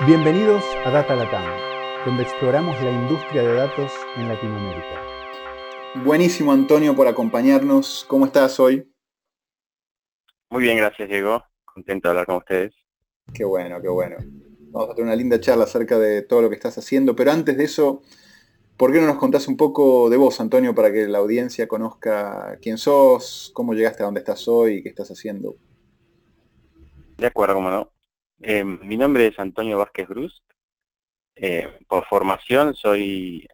Bienvenidos a Data Latam, donde exploramos la industria de datos en Latinoamérica. Buenísimo Antonio por acompañarnos. ¿Cómo estás hoy? Muy bien, gracias Diego. Contento de hablar con ustedes. Qué bueno, qué bueno. Vamos a tener una linda charla acerca de todo lo que estás haciendo, pero antes de eso, ¿por qué no nos contás un poco de vos, Antonio, para que la audiencia conozca quién sos, cómo llegaste a donde estás hoy y qué estás haciendo? De acuerdo, cómo no. Eh, mi nombre es Antonio Vázquez Brust. Eh, por formación soy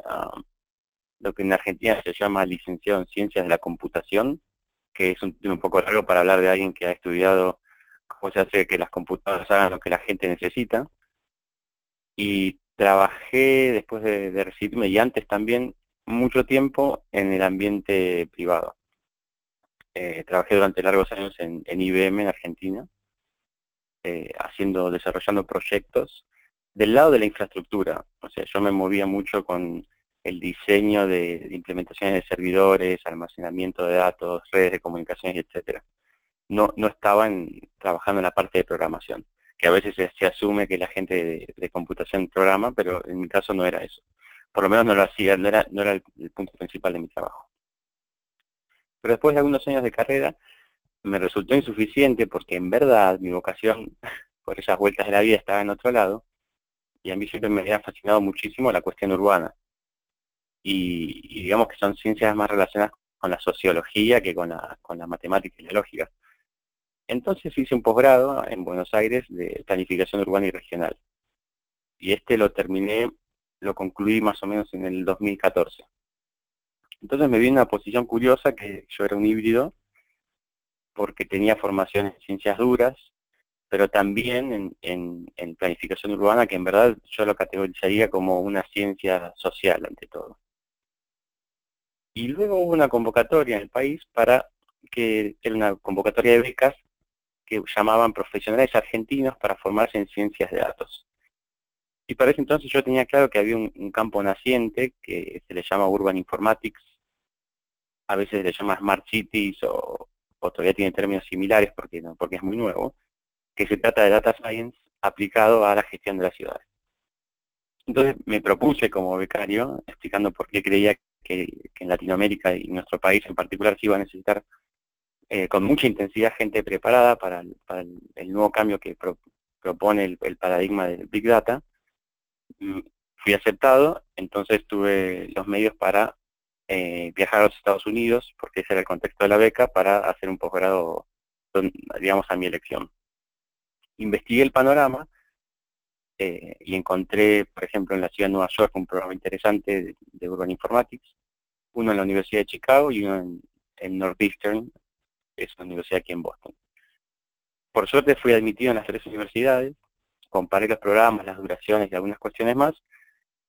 lo que en Argentina se llama licenciado en Ciencias de la Computación, que es un un poco largo para hablar de alguien que ha estudiado cómo se hace que las computadoras hagan lo que la gente necesita. Y trabajé después de, recibirme y antes también mucho tiempo en el ambiente privado. Eh, trabajé durante largos años en IBM en Argentina eh, haciendo, desarrollando proyectos del lado de la infraestructura. O sea, yo me movía mucho con el diseño de, implementaciones de servidores, almacenamiento de datos, redes de comunicaciones, etcétera. No, no estaban trabajando en la parte de programación, que a veces se, asume que la gente de, computación programa, pero en mi caso no era eso. Por lo menos no lo hacía, no era, no era el punto principal de mi trabajo. Pero después de algunos años de carrera, me resultó insuficiente porque en verdad mi vocación por esas vueltas de la vida estaba en otro lado y a mí siempre me había fascinado muchísimo la cuestión urbana. Y, digamos que son ciencias más relacionadas con la sociología que con la, con la matemática y la lógica. Entonces hice un posgrado en Buenos Aires de planificación urbana y regional. Y este lo terminé, lo concluí más o menos en el 2014. Entonces me vi en una posición curiosa que yo era un híbrido porque tenía formación en ciencias duras, pero también en, planificación urbana, que en verdad yo lo categorizaría como una ciencia social ante todo. Y luego hubo una convocatoria en el país para que era una convocatoria de becas que llamaban profesionales argentinos para formarse en ciencias de datos. Y para ese entonces yo tenía claro que había un, un campo naciente que se le llama Urban Informatics, a veces se le llama Smart Cities o, o todavía tiene términos similares porque, es muy nuevo, que se trata de Data Science aplicado a la gestión de las ciudades. Entonces me propuse como becario, explicando por qué creía que, en Latinoamérica y nuestro país en particular se iba a necesitar eh, con mucha intensidad gente preparada para el, nuevo cambio que propone el, el, paradigma del Big Data. Mm, fui aceptado, entonces tuve los medios para eh, viajar a los Estados Unidos, porque ese era el contexto de la beca, para hacer un posgrado, digamos, a mi elección. Investigué el panorama eh, y encontré, por ejemplo, en la ciudad de Nueva York un programa interesante de, Urban Informatics, uno en la Universidad de Chicago y uno en, Northeastern, que es una universidad aquí en Boston. Por suerte fui admitido en las tres universidades, comparé los programas, las duraciones y algunas cuestiones más,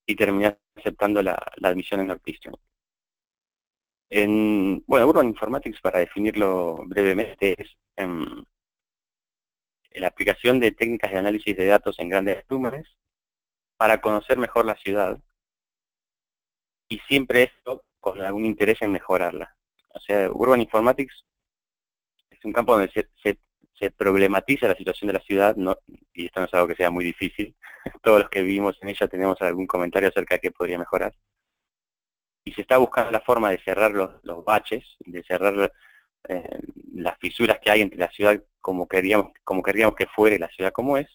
y terminé aceptando la admisión en Northeastern. En, bueno, Urban Informatics, para definirlo brevemente, es em, la aplicación de técnicas de análisis de datos en grandes volúmenes para conocer mejor la ciudad y siempre esto con algún interés en mejorarla. O sea, Urban Informatics es un campo donde se, problematiza la situación de la ciudad, y esto no es algo que sea muy difícil. Todos los que vivimos en ella tenemos algún comentario acerca de qué podría mejorar y se está buscando la forma de cerrar los, baches, de cerrar eh, las fisuras que hay entre la ciudad como queríamos, como queríamos que fuere la ciudad como es,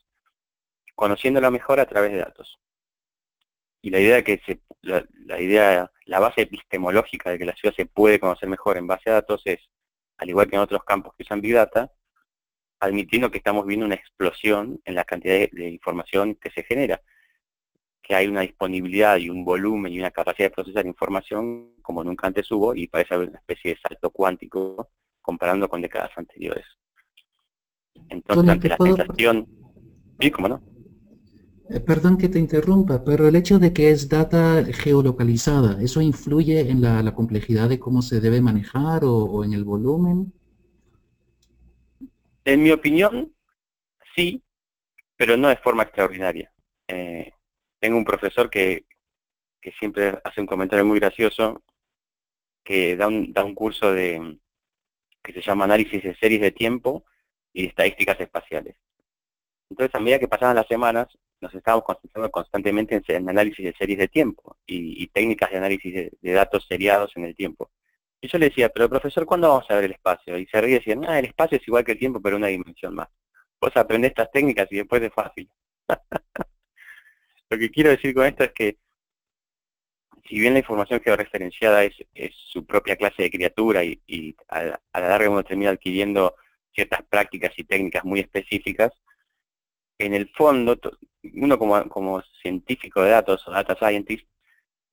conociéndola mejor a través de datos. Y la idea que se, la, idea, la base epistemológica de que la ciudad se puede conocer mejor en base a datos es, al igual que en otros campos que usan Big Data, admitiendo que estamos viendo una explosión en la cantidad de información que se genera que hay una disponibilidad y un volumen y una capacidad de procesar información como nunca antes hubo y parece haber una especie de salto cuántico comparando con décadas anteriores. Entonces, ante la sensación... Sí, cómo no. Eh, perdón que te interrumpa, pero el hecho de que es data geolocalizada, ¿eso influye en la, complejidad de cómo se debe manejar o, en el volumen? En mi opinión, sí, pero no de forma extraordinaria. Eh, tengo un profesor que, siempre hace un comentario muy gracioso, que da un, da un curso de que se llama Análisis de Series de Tiempo y Estadísticas Espaciales. Entonces, a medida que pasaban las semanas, nos estábamos concentrando constantemente en, análisis de series de tiempo y, técnicas de análisis de, datos seriados en el tiempo. Y yo le decía, pero profesor, ¿cuándo vamos a ver el espacio? Y se ríe y decía, el espacio es igual que el tiempo, pero una dimensión más. Vos aprendés estas técnicas y después es fácil. Lo que quiero decir con esto es que si bien la información georreferenciada es, es su propia clase de criatura y, a, la larga uno termina adquiriendo ciertas prácticas y técnicas muy específicas, en el fondo, uno como, como científico de datos o data scientist,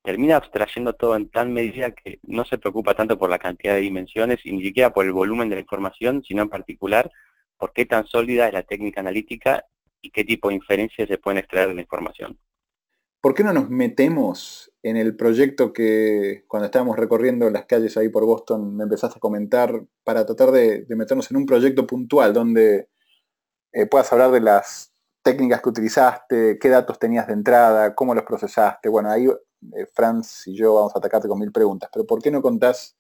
termina abstrayendo todo en tal medida que no se preocupa tanto por la cantidad de dimensiones y ni siquiera por el volumen de la información, sino en particular por qué tan sólida es la técnica analítica y qué tipo de inferencias se pueden extraer de la información. ¿Por qué no nos metemos en el proyecto que cuando estábamos recorriendo las calles ahí por Boston me empezaste a comentar para tratar de, meternos en un proyecto puntual donde eh, puedas hablar de las técnicas que utilizaste, qué datos tenías de entrada, cómo los procesaste? Bueno, ahí eh, Franz y yo vamos a atacarte con mil preguntas, pero ¿por qué no contás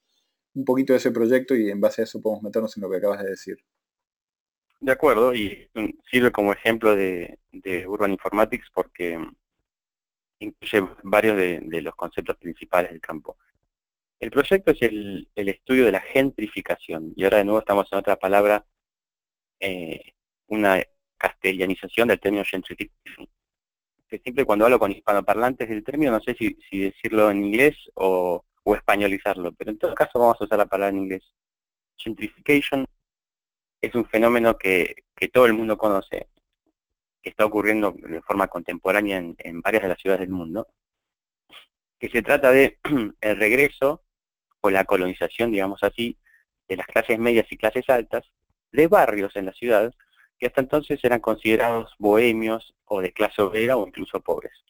un poquito de ese proyecto y en base a eso podemos meternos en lo que acabas de decir? De acuerdo, y sirve como ejemplo de, Urban Informatics porque incluye varios de, los conceptos principales del campo. El proyecto es el, estudio de la gentrificación, y ahora de nuevo estamos en otra palabra, eh, una castellanización del término gentrification. Que siempre cuando hablo con hispanoparlantes del término, no sé si, decirlo en inglés o, o españolizarlo, pero en todo caso vamos a usar la palabra en inglés. Gentrification es un fenómeno que, todo el mundo conoce, que está ocurriendo de forma contemporánea en, varias de las ciudades del mundo, que se trata de el regreso o la colonización, digamos así, de las clases medias y clases altas, de barrios en la ciudad que hasta entonces eran considerados bohemios o de clase obrera o incluso pobres.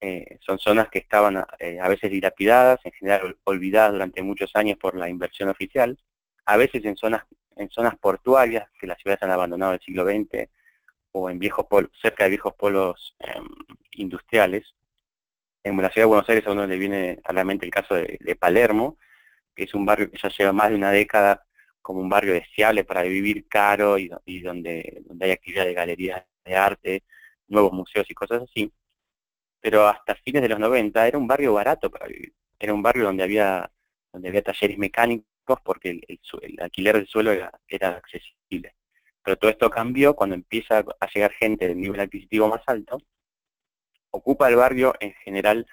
Eh, son zonas que estaban eh, a veces dilapidadas, en general olvidadas durante muchos años por la inversión oficial, a veces en zonas en zonas portuarias que las ciudades han abandonado en el siglo XX o en viejos polos, cerca de viejos polos em, industriales. En la ciudad de Buenos Aires a uno le viene a la mente el caso de, Palermo, que es un barrio que ya lleva más de una década como un barrio deseable para vivir caro y, donde, hay actividad de galerías de arte, nuevos museos y cosas así. Pero hasta fines de los 90 era un barrio barato. Era un barrio donde había, donde había talleres mecánicos porque el, alquiler del suelo era, accesible. Pero todo esto cambió cuando empieza a llegar gente del nivel adquisitivo más alto, ocupa el barrio en general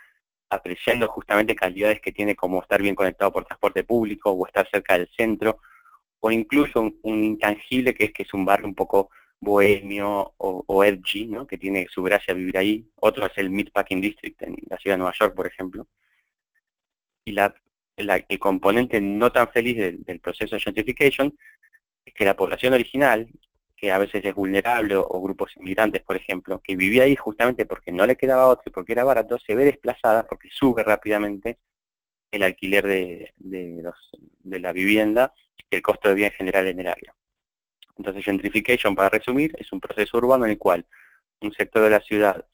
apreciando justamente calidades que tiene como estar bien conectado por transporte público o estar cerca del centro, o incluso un, intangible que es que es un barrio un poco bohemio o, edgy, ¿no? que tiene su gracia vivir ahí. Otro es el Meatpacking District en la ciudad de Nueva York, por ejemplo. Y la el componente no tan feliz del, proceso de gentrification es que la población original, que a veces es vulnerable o, grupos inmigrantes, por ejemplo, que vivía ahí justamente porque no le quedaba otro y porque era barato, se ve desplazada porque sube rápidamente el alquiler de, de la vivienda y el costo de vida en general en el área. Entonces, gentrification, para resumir, es un proceso urbano en el cual un sector de la ciudad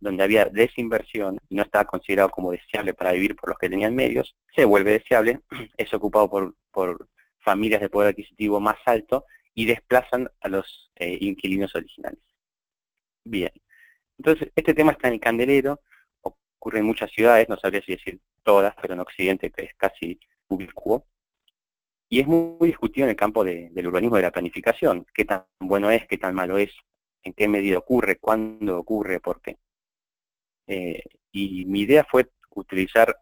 donde había desinversión y no estaba considerado como deseable para vivir por los que tenían medios, se vuelve deseable, es ocupado por, familias de poder adquisitivo más alto y desplazan a los eh, inquilinos originales. Bien, entonces este tema está en el candelero, ocurre en muchas ciudades, no sabría si decir todas, pero en Occidente es casi ubicuo, y es muy, discutido en el campo del urbanismo de la planificación, qué tan bueno es, qué tan malo es, en qué medida ocurre, cuándo ocurre, por qué. Eh, y mi idea fue utilizar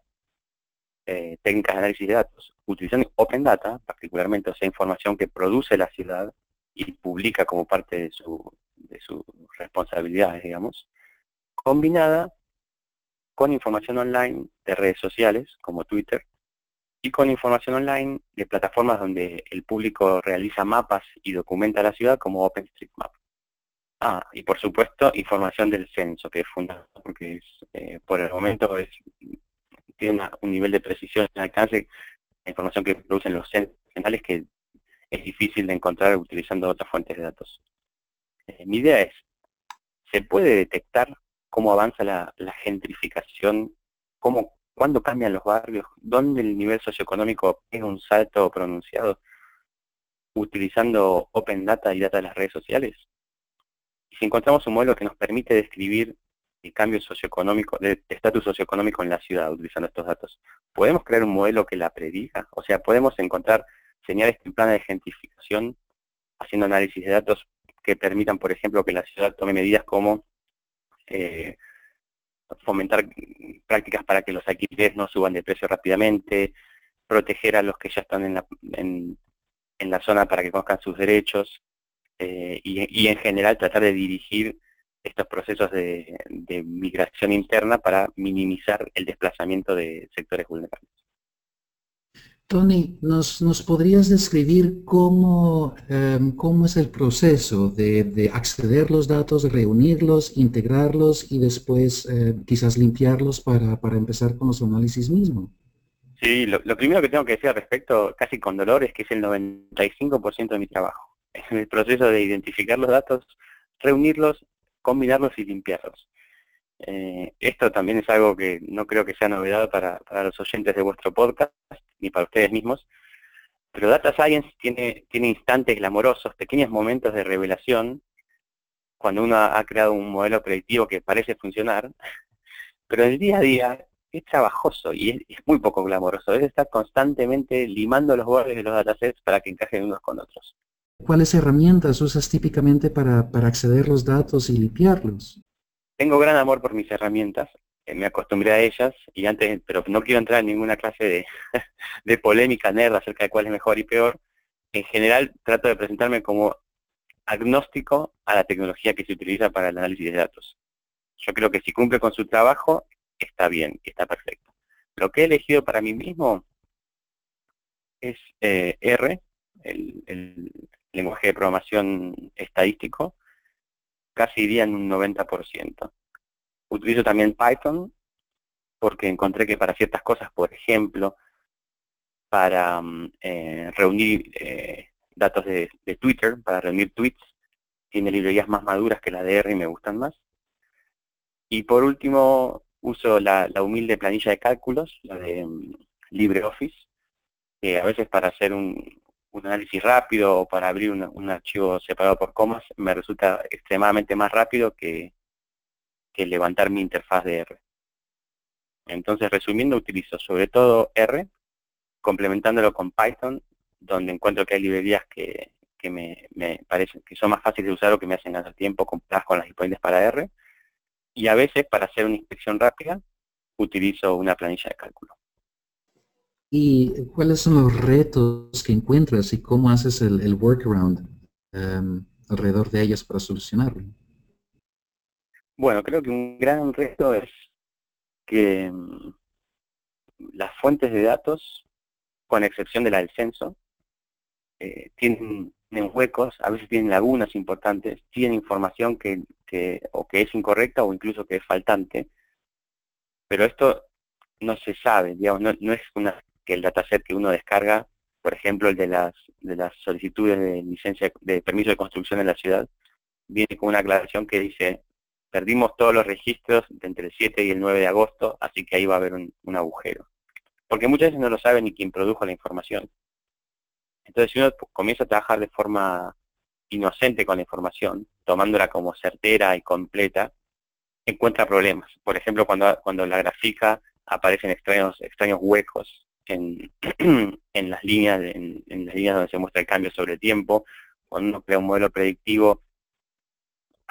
eh, técnicas de análisis de datos, utilizando Open Data, particularmente, o información que produce la ciudad y publica como parte de, su, de sus responsabilidades, digamos, combinada con información online de redes sociales, como Twitter, y con información online de plataformas donde el público realiza mapas y documenta la ciudad, como OpenStreetMap. Ah, y por supuesto, información del censo, que es fundamental, porque eh, por el momento es, tiene un nivel de precisión en alcance, la información que producen los censos nacionales que es difícil de encontrar utilizando otras fuentes de datos. Eh, mi idea es, ¿se puede detectar cómo avanza la, gentrificación? Cómo, ¿Cuándo cambian los barrios? ¿Dónde el nivel socioeconómico es un salto pronunciado? Utilizando Open Data y data de las redes sociales si encontramos un modelo que nos permite describir el cambio socioeconómico, de estatus socioeconómico en la ciudad utilizando estos datos, ¿podemos crear un modelo que la prediga? O sea, ¿podemos encontrar señales tempranas de gentrificación haciendo análisis de datos que permitan, por ejemplo, que la ciudad tome medidas como eh, fomentar prácticas para que los alquileres no suban de precio rápidamente, proteger a los que ya están en la, en, la zona para que conozcan sus derechos eh, y, en general tratar de dirigir estos procesos de migración interna para minimizar el desplazamiento de sectores vulnerables. Tony, ¿nos, ¿nos, podrías describir cómo, em, cómo es el proceso de, acceder los datos, reunirlos, integrarlos y después eh, quizás limpiarlos para, para, empezar con los análisis mismos? Sí, lo, primero que tengo que decir al respecto, casi con dolor, es que es el 95% de mi trabajo. Es el proceso de identificar los datos, reunirlos, combinarlos y limpiarlos. Eh, esto también es algo que no creo que sea novedad para, los oyentes de vuestro podcast, ni para ustedes mismos, pero Data Science tiene, instantes glamorosos, pequeños momentos de revelación, cuando uno ha creado un modelo predictivo que parece funcionar, pero el día a día es trabajoso y es, muy poco glamoroso. Es estar constantemente limando los bordes de los datasets para que encajen unos con otros. ¿Cuáles herramientas usas típicamente para, para acceder los datos y limpiarlos? Tengo gran amor por mis herramientas. Eh, me acostumbré a ellas y antes, pero no quiero entrar en ninguna clase de, de polémica nerd acerca de cuál es mejor y peor. En general trato de presentarme como agnóstico a la tecnología que se utiliza para el análisis de datos. Yo creo que si cumple con su trabajo, está bien, está perfecto. Lo que he elegido para mí mismo es eh, R, el, lenguaje de programación estadístico, casi iría en un 90%. Utilizo también Python porque encontré que para ciertas cosas, por ejemplo, para mm, eh, reunir eh, datos de, Twitter, para reunir tweets, tiene librerías más maduras que la de R y me gustan más. Y por último, uso la, humilde planilla de cálculos, la de mm, LibreOffice, que a veces para hacer un, análisis rápido o para abrir un archivo separado por comas me resulta extremadamente más rápido que, que levantar mi interfaz de R. Entonces, resumiendo, utilizo sobre todo R, complementándolo con Python, donde encuentro que hay librerías que, me, parecen que son más fáciles de usar o que me hacen ganar tiempo con las disponibles para R. Y a veces, para hacer una inspección rápida, utilizo una planilla de cálculo. ¿Y cuáles son los retos que encuentras y cómo haces el, workaround em, alrededor de ellos para solucionarlo? Bueno, creo que un gran reto es que mm, las fuentes de datos, con excepción de la del censo, eh, tienen, huecos, a veces tienen lagunas importantes, tienen información que, o que es incorrecta o incluso que es faltante, pero esto no se sabe, digamos, no, es una, que el dataset que uno descarga, por ejemplo, el de las, de las solicitudes de licencia de permiso de construcción en la ciudad, viene con una aclaración que dice perdimos todos los registros entre el 7 y el 9 de agosto, así que ahí va a haber un, agujero. Porque muchas veces no lo sabe ni quién produjo la información. Entonces, si uno comienza a trabajar de forma inocente con la información, tomándola como certera y completa, encuentra problemas. Por ejemplo, cuando, cuando la grafica aparecen extraños, extraños huecos en, las líneas, en, en, las líneas donde se muestra el cambio sobre el tiempo, cuando uno crea un modelo predictivo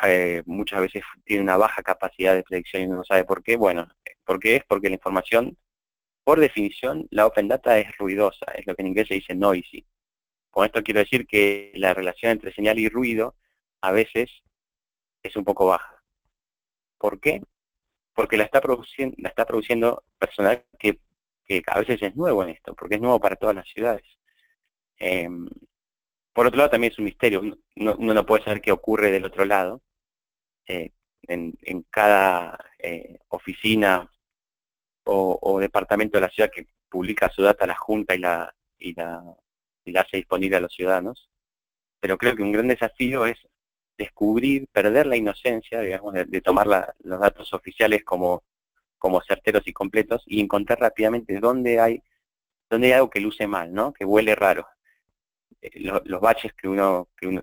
eh, muchas veces tiene una baja capacidad de predicción y uno no sabe por qué. Bueno, ¿por qué es? Porque la información, por definición, la open data es ruidosa, es lo que en inglés se dice noisy. Con esto quiero decir que la relación entre señal y ruido a veces es un poco baja. ¿Por qué? Porque la está produciendo, la está produciendo personal que, a veces es nuevo en esto, porque es nuevo para todas las ciudades. Em, por otro lado, también es un misterio. uno, no puede saber qué ocurre del otro lado. Eh, en, cada eh, oficina o, departamento de la ciudad que publica su data la Junta y la, y la, hace disponible a los ciudadanos. Pero creo que un gran desafío es descubrir, perder la inocencia, digamos, de, tomar los datos oficiales como, como certeros y completos y encontrar rápidamente dónde hay, dónde hay algo que luce mal, ¿no? que huele raro. Eh, los baches que uno, que uno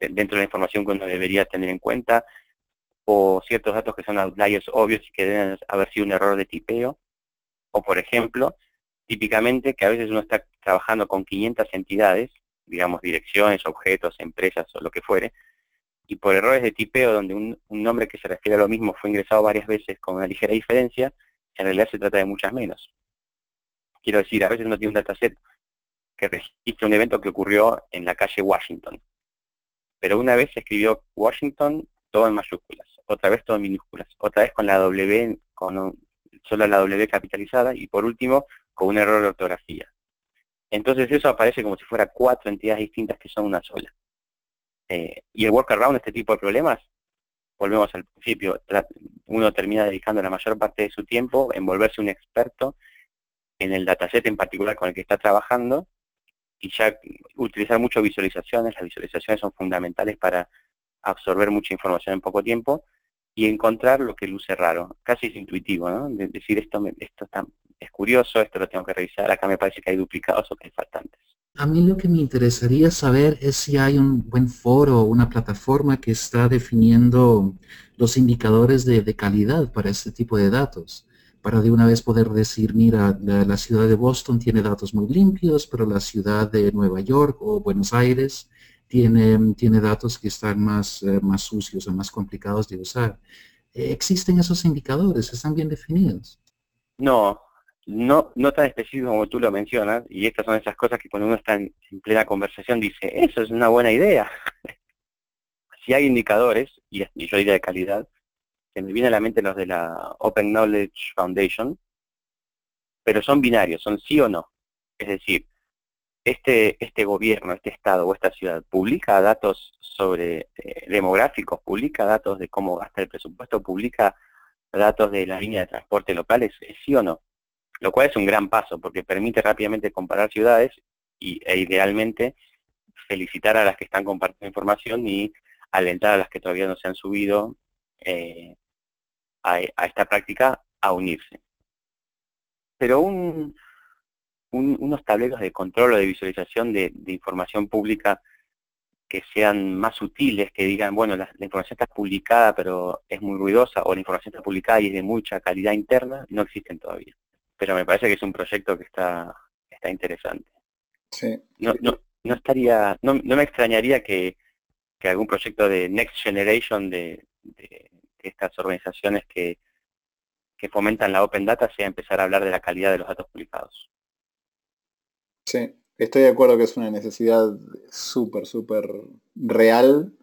dentro de la información que uno debería tener en cuenta, o ciertos datos que son outliers obvios y que deben haber sido un error de tipeo, o por ejemplo, típicamente que a veces uno está trabajando con 500 entidades, digamos direcciones, objetos, empresas o lo que fuere, y por errores de tipeo donde un, nombre que se refiere a lo mismo fue ingresado varias veces con una ligera diferencia, en realidad se trata de muchas menos. Quiero decir, a veces uno tiene un dataset que registra un evento que ocurrió en la calle Washington, pero una vez se escribió Washington todo en mayúsculas, otra vez todo en minúsculas, otra vez con la W, con solo la W capitalizada y por último con un error de ortografía. Entonces eso aparece como si fuera cuatro entidades distintas que son una sola. Eh, y el workaround este tipo de problemas, volvemos al principio, uno termina dedicando la mayor parte de su tiempo en volverse un experto en el dataset en particular con el que está trabajando y ya utilizar mucho visualizaciones, las visualizaciones son fundamentales para absorber mucha información en poco tiempo y encontrar lo que luce raro, casi es intuitivo, ¿no? De decir esto, esto está, es curioso, esto lo tengo que revisar, acá me parece que hay duplicados o que hay faltantes. A mí lo que me interesaría saber es si hay un buen foro o una plataforma que está definiendo los indicadores de, de calidad para este tipo de datos para de una vez poder decir, mira, la, ciudad de Boston tiene datos muy limpios, pero la ciudad de Nueva York o Buenos Aires tiene, tiene datos que están más, eh, más sucios o más complicados de usar. ¿Existen esos indicadores? ¿Están bien definidos? No, no, no tan específico como tú lo mencionas, y estas son esas cosas que cuando uno está en, plena conversación dice, eso es una buena idea. si hay indicadores, y, yo diría de calidad, me viene a la mente los de la Open Knowledge Foundation, pero son binarios, son sí o no. Es decir, este, este gobierno, este estado o esta ciudad publica datos sobre eh, demográficos, publica datos de cómo gasta el presupuesto, publica datos de la línea de transporte locales, ¿es sí o no? Lo cual es un gran paso porque permite rápidamente comparar ciudades y, e idealmente felicitar a las que están compartiendo información y alentar a las que todavía no se han subido eh, a, esta práctica a unirse. Pero un, unos tableros de control o de visualización de, información pública que sean más útiles, que digan, bueno, la, información está publicada pero es muy ruidosa, o la información está publicada y es de mucha calidad interna, no existen todavía. Pero me parece que es un proyecto que está, está interesante. No, no, no estaría, no, no me extrañaría que, que, algún proyecto de Next Generation de, estas organizaciones que, que fomentan la Open Data sea empezar a hablar de la calidad de los datos publicados. Sí, estoy de acuerdo que es una necesidad súper, súper real.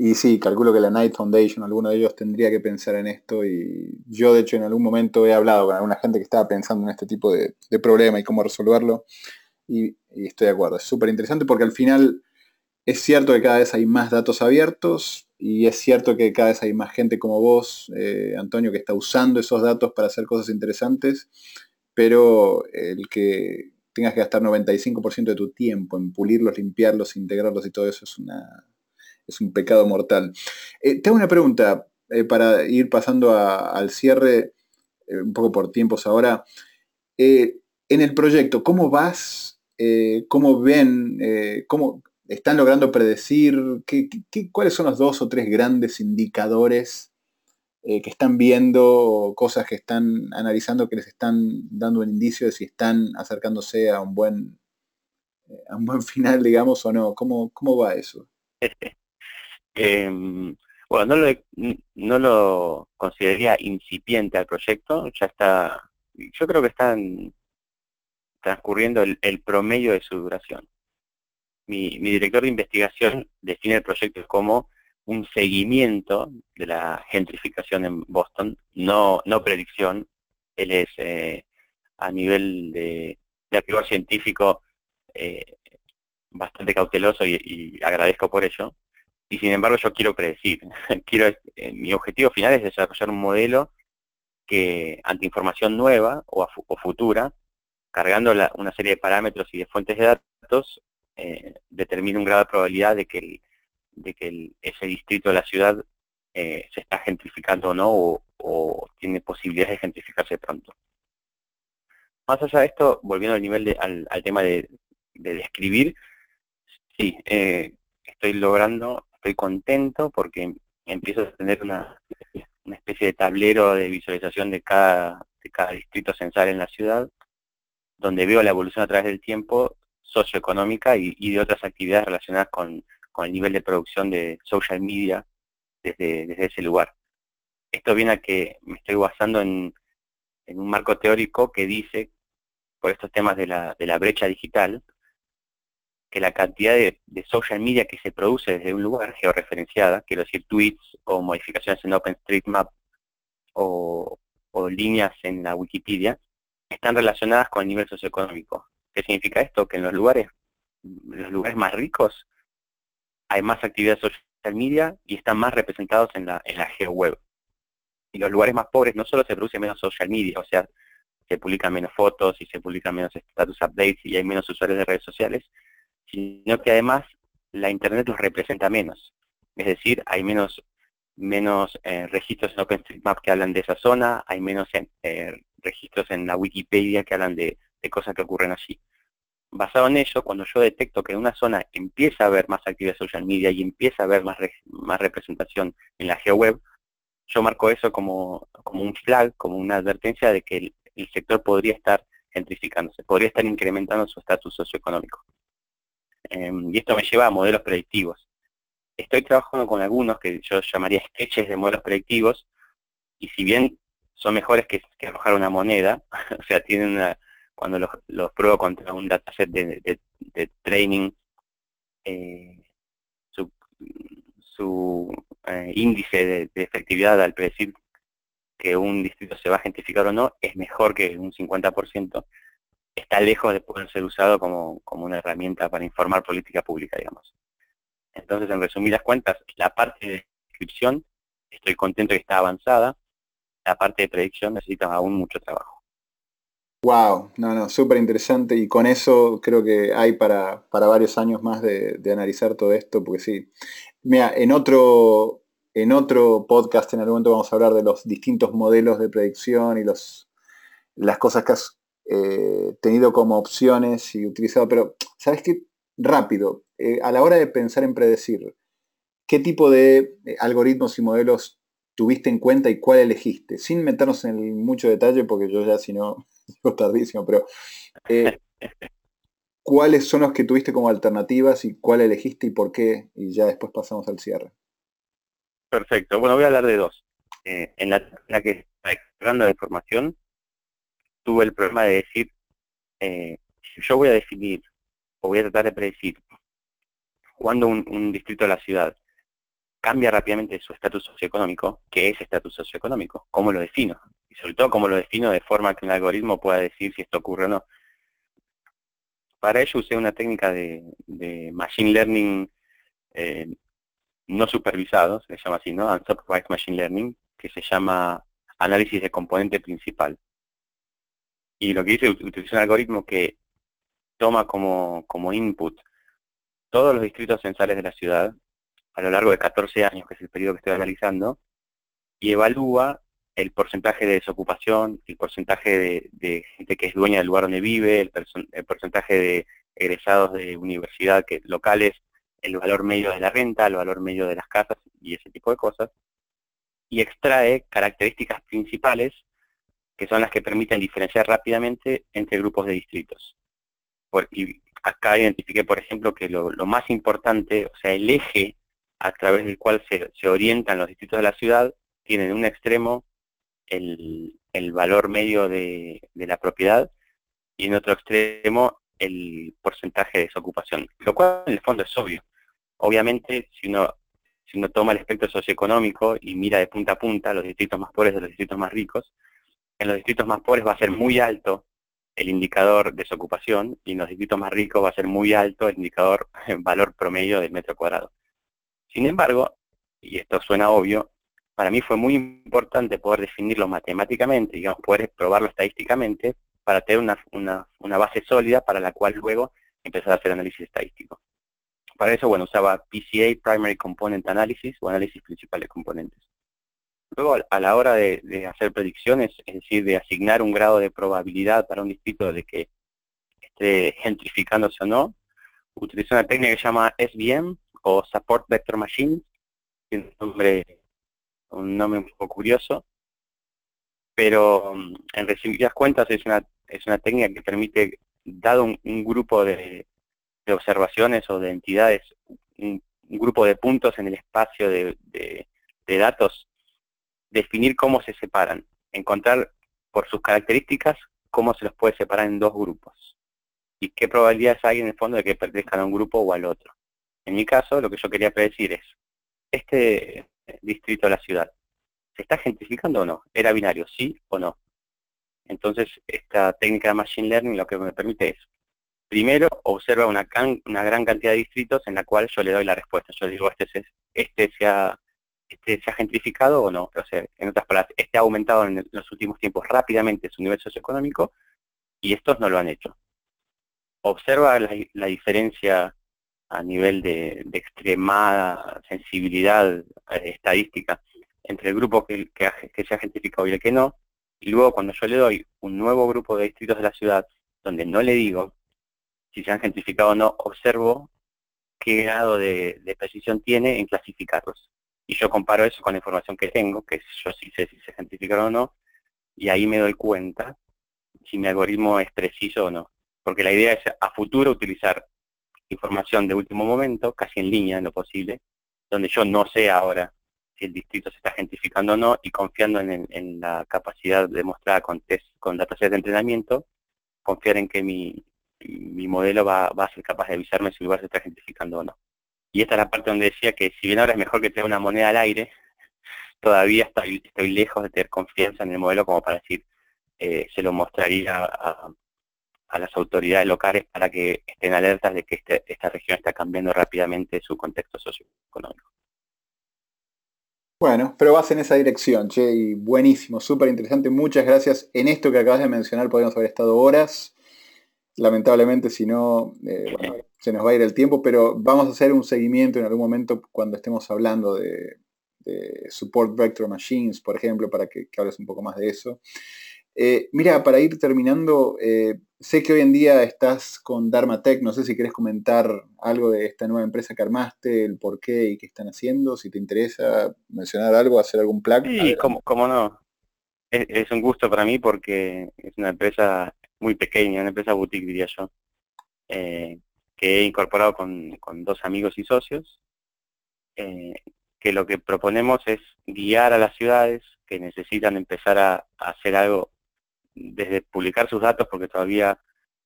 Y sí, calculo que la Night Foundation, alguno de ellos tendría que pensar en esto. Y yo, de hecho, en algún momento he hablado con alguna gente que estaba pensando en este tipo de, problema y cómo resolverlo. Y, y estoy de acuerdo, es súper interesante porque al final es cierto que cada vez hay más datos abiertos, y es cierto que cada vez hay más gente como vos, eh, Antonio, que está usando esos datos para hacer cosas interesantes, pero el que tengas que gastar 95% de tu tiempo en pulirlos, limpiarlos, integrarlos y todo eso es, una, es un pecado mortal. Eh, te hago una pregunta eh, para ir pasando al cierre, un poco por tiempos ahora. en el proyecto, ¿cómo vas? ¿Cómo ven? Cómo, ¿Están logrando predecir qué, cuáles son los dos o tres grandes indicadores eh, que están viendo, cosas que están analizando, que les están dando un indicio de si están acercándose a un buen, eh, un buen final, digamos, o no? ¿Cómo, cómo va eso? Em, bueno, no lo, no consideraría incipiente al proyecto, ya está, yo creo que están transcurriendo el promedio de su duración mi, director de investigación define el proyecto como un seguimiento de la gentrificación en Boston, no, predicción. Él es eh, a nivel de, de científico eh, bastante cauteloso y, agradezco por ello. Y sin embargo yo quiero predecir. quiero eh, Mi objetivo final es desarrollar un modelo que ante información nueva o, futura, cargando una serie de parámetros y de fuentes de datos, eh, determina un grado de probabilidad de que, de que ese distrito de la ciudad eh, se está gentrificando o no, o, tiene posibilidades de gentrificarse pronto. Más allá de esto, volviendo al nivel al, tema de, describir, sí, eh, estoy logrando, estoy contento porque empiezo a tener una, una especie de tablero de visualización de cada, de cada distrito censal en la ciudad, donde veo la evolución a través del tiempo socioeconómica y, y de otras actividades relacionadas con, con, el nivel de producción de social media desde, desde, ese lugar. Esto viene a que me estoy basando en, en un marco teórico que dice, por estos temas de la, de la brecha digital, que la cantidad de, social media que se produce desde un lugar georreferenciada, quiero decir tweets o modificaciones en OpenStreetMap o, o líneas en la Wikipedia, están relacionadas con el nivel socioeconómico. ¿Qué significa esto? Que en los lugares, los lugares más ricos hay más actividad social media y están más representados en la, en la GeoWeb. Y los lugares más pobres no solo se produce menos social media, o sea, se publican menos fotos y se publican menos status updates y hay menos usuarios de redes sociales, sino que además la Internet los representa menos. Es decir, hay menos, menos eh, registros en OpenStreetMap que hablan de esa zona, hay menos eh, registros en la Wikipedia que hablan de, de, cosas que ocurren allí. Basado en ello, cuando yo detecto que en una zona empieza a haber más actividad social media y empieza a haber más, más representación en la GeoWeb, yo marco eso como, como un flag, como una advertencia de que el, el sector podría estar gentrificándose, podría estar incrementando su estatus socioeconómico. Eh, y esto me lleva a modelos predictivos. Estoy trabajando con algunos que yo llamaría sketches de modelos predictivos, y si bien son mejores que, arrojar una moneda, o sea, tienen una, cuando los, pruebo contra un dataset de, training, eh, su, su eh, índice de, de, efectividad al predecir que un distrito se va a gentrificar o no es mejor que un 50%, está lejos de poder ser usado como, como una herramienta para informar política pública, digamos. Entonces, en resumidas cuentas, la parte de descripción, estoy contento que está avanzada, la parte de predicción necesita aún mucho trabajo. Wow, no, no, súper interesante y con eso creo que hay para, para varios años más de, analizar todo esto, porque sí, mira, en otro, en otro podcast en algún momento vamos a hablar de los distintos modelos de predicción y los, las cosas que has eh, tenido como opciones y utilizado, pero ¿sabes qué? Rápido, eh, a la hora de pensar en predecir, ¿qué tipo de eh, algoritmos y modelos tuviste en cuenta y cuál elegiste? Sin meternos en mucho detalle, porque yo ya si no, es tardísimo, pero ¿cuáles son los que tuviste como alternativas y cuál elegiste y por qué? Y ya después pasamos al cierre. Perfecto, bueno, voy a hablar de dos. En, la, que está explorando la información, tuve el problema de decir, eh, yo voy a definir o voy a tratar de predecir cuando un, distrito de la ciudad cambia rápidamente su estatus socioeconómico, ¿qué es estatus socioeconómico? ¿Cómo lo defino? Y sobre todo, ¿cómo lo defino de forma que un algoritmo pueda decir si esto ocurre o no? Para ello usé una técnica de, machine learning eh, no supervisado, se llama así, ¿no? Unsupervised machine learning, que se llama análisis de componente principal. Y lo que hice es utilizar un algoritmo que toma como, como input todos los distritos censales de la ciudad a lo largo de 14 años, que es el periodo que estoy analizando, y evalúa el porcentaje de desocupación, el porcentaje de, de gente que es dueña del lugar donde vive, el, el, porcentaje de egresados de universidad que, locales, el valor medio de la renta, el valor medio de las casas y ese tipo de cosas, y extrae características principales que son las que permiten diferenciar rápidamente entre grupos de distritos. Por, acá identifiqué, por ejemplo, que lo, más importante, o sea, el eje a través del cual se, orientan los distritos de la ciudad, tiene en un extremo el, valor medio de, la propiedad y en otro extremo el porcentaje de desocupación, lo cual en el fondo es obvio. Obviamente, si uno, si uno toma el espectro socioeconómico y mira de punta a punta los distritos más pobres de los distritos más ricos, en los distritos más pobres va a ser muy alto el indicador de desocupación y en los distritos más ricos va a ser muy alto el indicador en valor promedio del metro cuadrado. Sin embargo, y esto suena obvio, para mí fue muy importante poder definirlo matemáticamente, digamos, poder probarlo estadísticamente para tener una base sólida para la cual luego empezar a hacer análisis estadístico. Para eso, bueno, usaba PCA, Primary Component Analysis, o análisis principal de componentes. Luego, a la hora de, hacer predicciones, es decir, de asignar un grado de probabilidad para un distrito de que esté gentrificándose o no, utilizo una técnica que se llama SVM, o Support Vector Machines, un nombre, un nombre un poco curioso, pero mm, en resumidas cuentas es una, es una técnica que permite, dado un, grupo de, observaciones o de entidades, un, grupo de puntos en el espacio de datos, definir cómo se separan, encontrar por sus características cómo se los puede separar en dos grupos y qué probabilidades hay en el fondo de que pertenezcan a un grupo o al otro. En mi caso, lo que yo quería predecir es, este distrito de la ciudad, ¿se está gentrificando o no? ¿Era binario, sí o no? Entonces, esta técnica de Machine Learning lo que me permite es, primero, observa una, gran cantidad de distritos en la cual yo le doy la respuesta. Yo digo, este, este, se ha, este se ha gentrificado o no. O sea, en otras palabras, este ha aumentado en los últimos tiempos rápidamente su nivel socioeconómico y estos no lo han hecho observa la, diferencia a nivel de, extremada sensibilidad eh, estadística entre el grupo que, se ha gentrificado y el que no, y luego cuando yo le doy un nuevo grupo de distritos de la ciudad, donde no le digo si se han gentrificado o no, observo qué grado de, precisión tiene en clasificarlos. Y yo comparo eso con la información que tengo, que yo sí sé si se gentrificaron o no, y ahí me doy cuenta si mi algoritmo es preciso o no porque la idea es a futuro utilizar información de último momento, casi en línea en lo posible, donde yo no sé ahora si el distrito se está gentrificando o no, y confiando en, la capacidad demostrada con test, con datasets de entrenamiento, confiar en que mi, modelo va, a ser capaz de avisarme si el lugar se está gentrificando o no. Y esta es la parte donde decía que si bien ahora es mejor que tener una moneda al aire, todavía estoy, estoy lejos de tener confianza en el modelo como para decir, eh, se lo mostraría a, las autoridades locales para que estén alertas de que este, esta región está cambiando rápidamente su contexto socioeconómico. Bueno, pero vas en esa dirección, Che, y buenísimo, súper interesante. Muchas gracias. En esto que acabas de mencionar podríamos haber estado horas. Lamentablemente, si no, eh, se nos va a ir el tiempo, pero vamos a hacer un seguimiento en algún momento cuando estemos hablando de, Support Vector Machines, por ejemplo, para que, hables un poco más de eso. Eh, mira, para ir terminando, eh, Sé que hoy en día estás con Dharmatech, no sé si quieres comentar algo de esta nueva empresa que armaste, el por qué y qué están haciendo, si te interesa mencionar algo, hacer algún plug. Sí, como, no. Es, un gusto para mí porque es una empresa muy pequeña, una empresa boutique diría yo, eh, que he incorporado con, dos amigos y socios, eh, que lo que proponemos es guiar a las ciudades que necesitan empezar a hacer algo desde publicar sus datos, porque todavía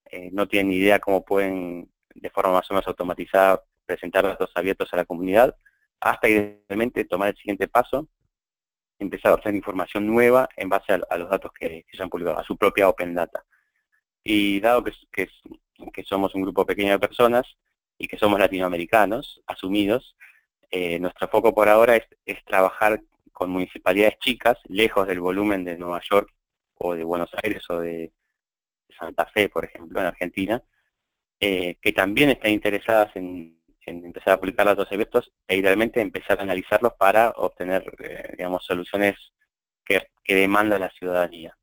eh, no tienen ni idea cómo pueden, de forma más o menos automatizada, presentar datos abiertos a la comunidad, hasta idealmente tomar el siguiente paso, empezar a obtener información nueva en base a, los datos que, se han publicado, a su propia Open Data. Y dado que, que, somos un grupo pequeño de personas y que somos latinoamericanos, asumidos, eh, nuestro foco por ahora es, es trabajar con municipalidades chicas, lejos del volumen de Nueva York o de Buenos Aires o de Santa Fe, por ejemplo, en Argentina, eh, que también están interesadas en, empezar a publicar datos abiertos e idealmente empezar a analizarlos para obtener, eh, digamos, soluciones que, demanda la ciudadanía.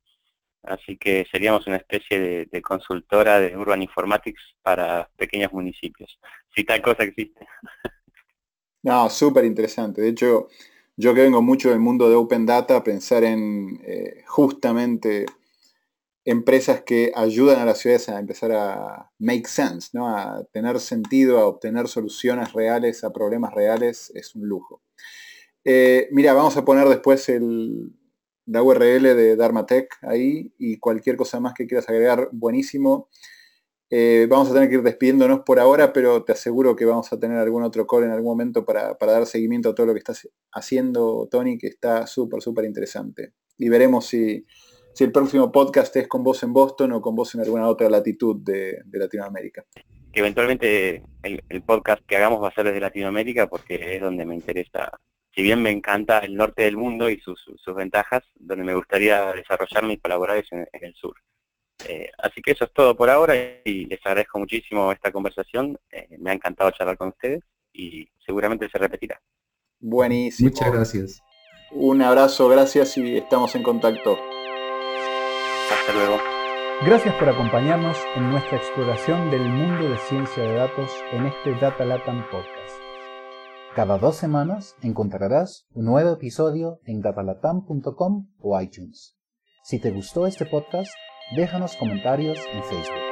Así que seríamos una especie de, consultora de Urban Informatics para pequeños municipios, si tal cosa existe. No, súper interesante. De hecho, yo que vengo mucho del mundo de Open Data, pensar en eh, justamente empresas que ayudan a las ciudades a empezar a make sense, ¿no? a tener sentido, a obtener soluciones reales a problemas reales, es un lujo. Eh, mira, vamos a poner después el, la URL de Dharmatech ahí y cualquier cosa más que quieras agregar, buenísimo. Eh, vamos a tener que ir despidiéndonos por ahora, pero te aseguro que vamos a tener algún otro call en algún momento para, dar seguimiento a todo lo que estás haciendo, Tony, que está súper, súper interesante. Y veremos si, el próximo podcast es con vos en Boston o con vos en alguna otra latitud de, Latinoamérica. Eventualmente el, podcast que hagamos va a ser desde Latinoamérica porque es donde me interesa. Si bien me encanta el norte del mundo y sus, ventajas, donde me gustaría desarrollarme y colaborar es en el sur. Eh, así que eso es todo por ahora y les agradezco muchísimo esta conversación. Eh, me ha encantado charlar con ustedes y seguramente se repetirá. Buenísimo. Muchas gracias. Un abrazo, gracias y estamos en contacto. Hasta luego. Gracias por acompañarnos en nuestra exploración del mundo de ciencia de datos en este Data Latam Podcast. Cada dos semanas encontrarás un nuevo episodio en datalatam.com o iTunes. Si te gustó este podcast, déjanos comentarios en Facebook.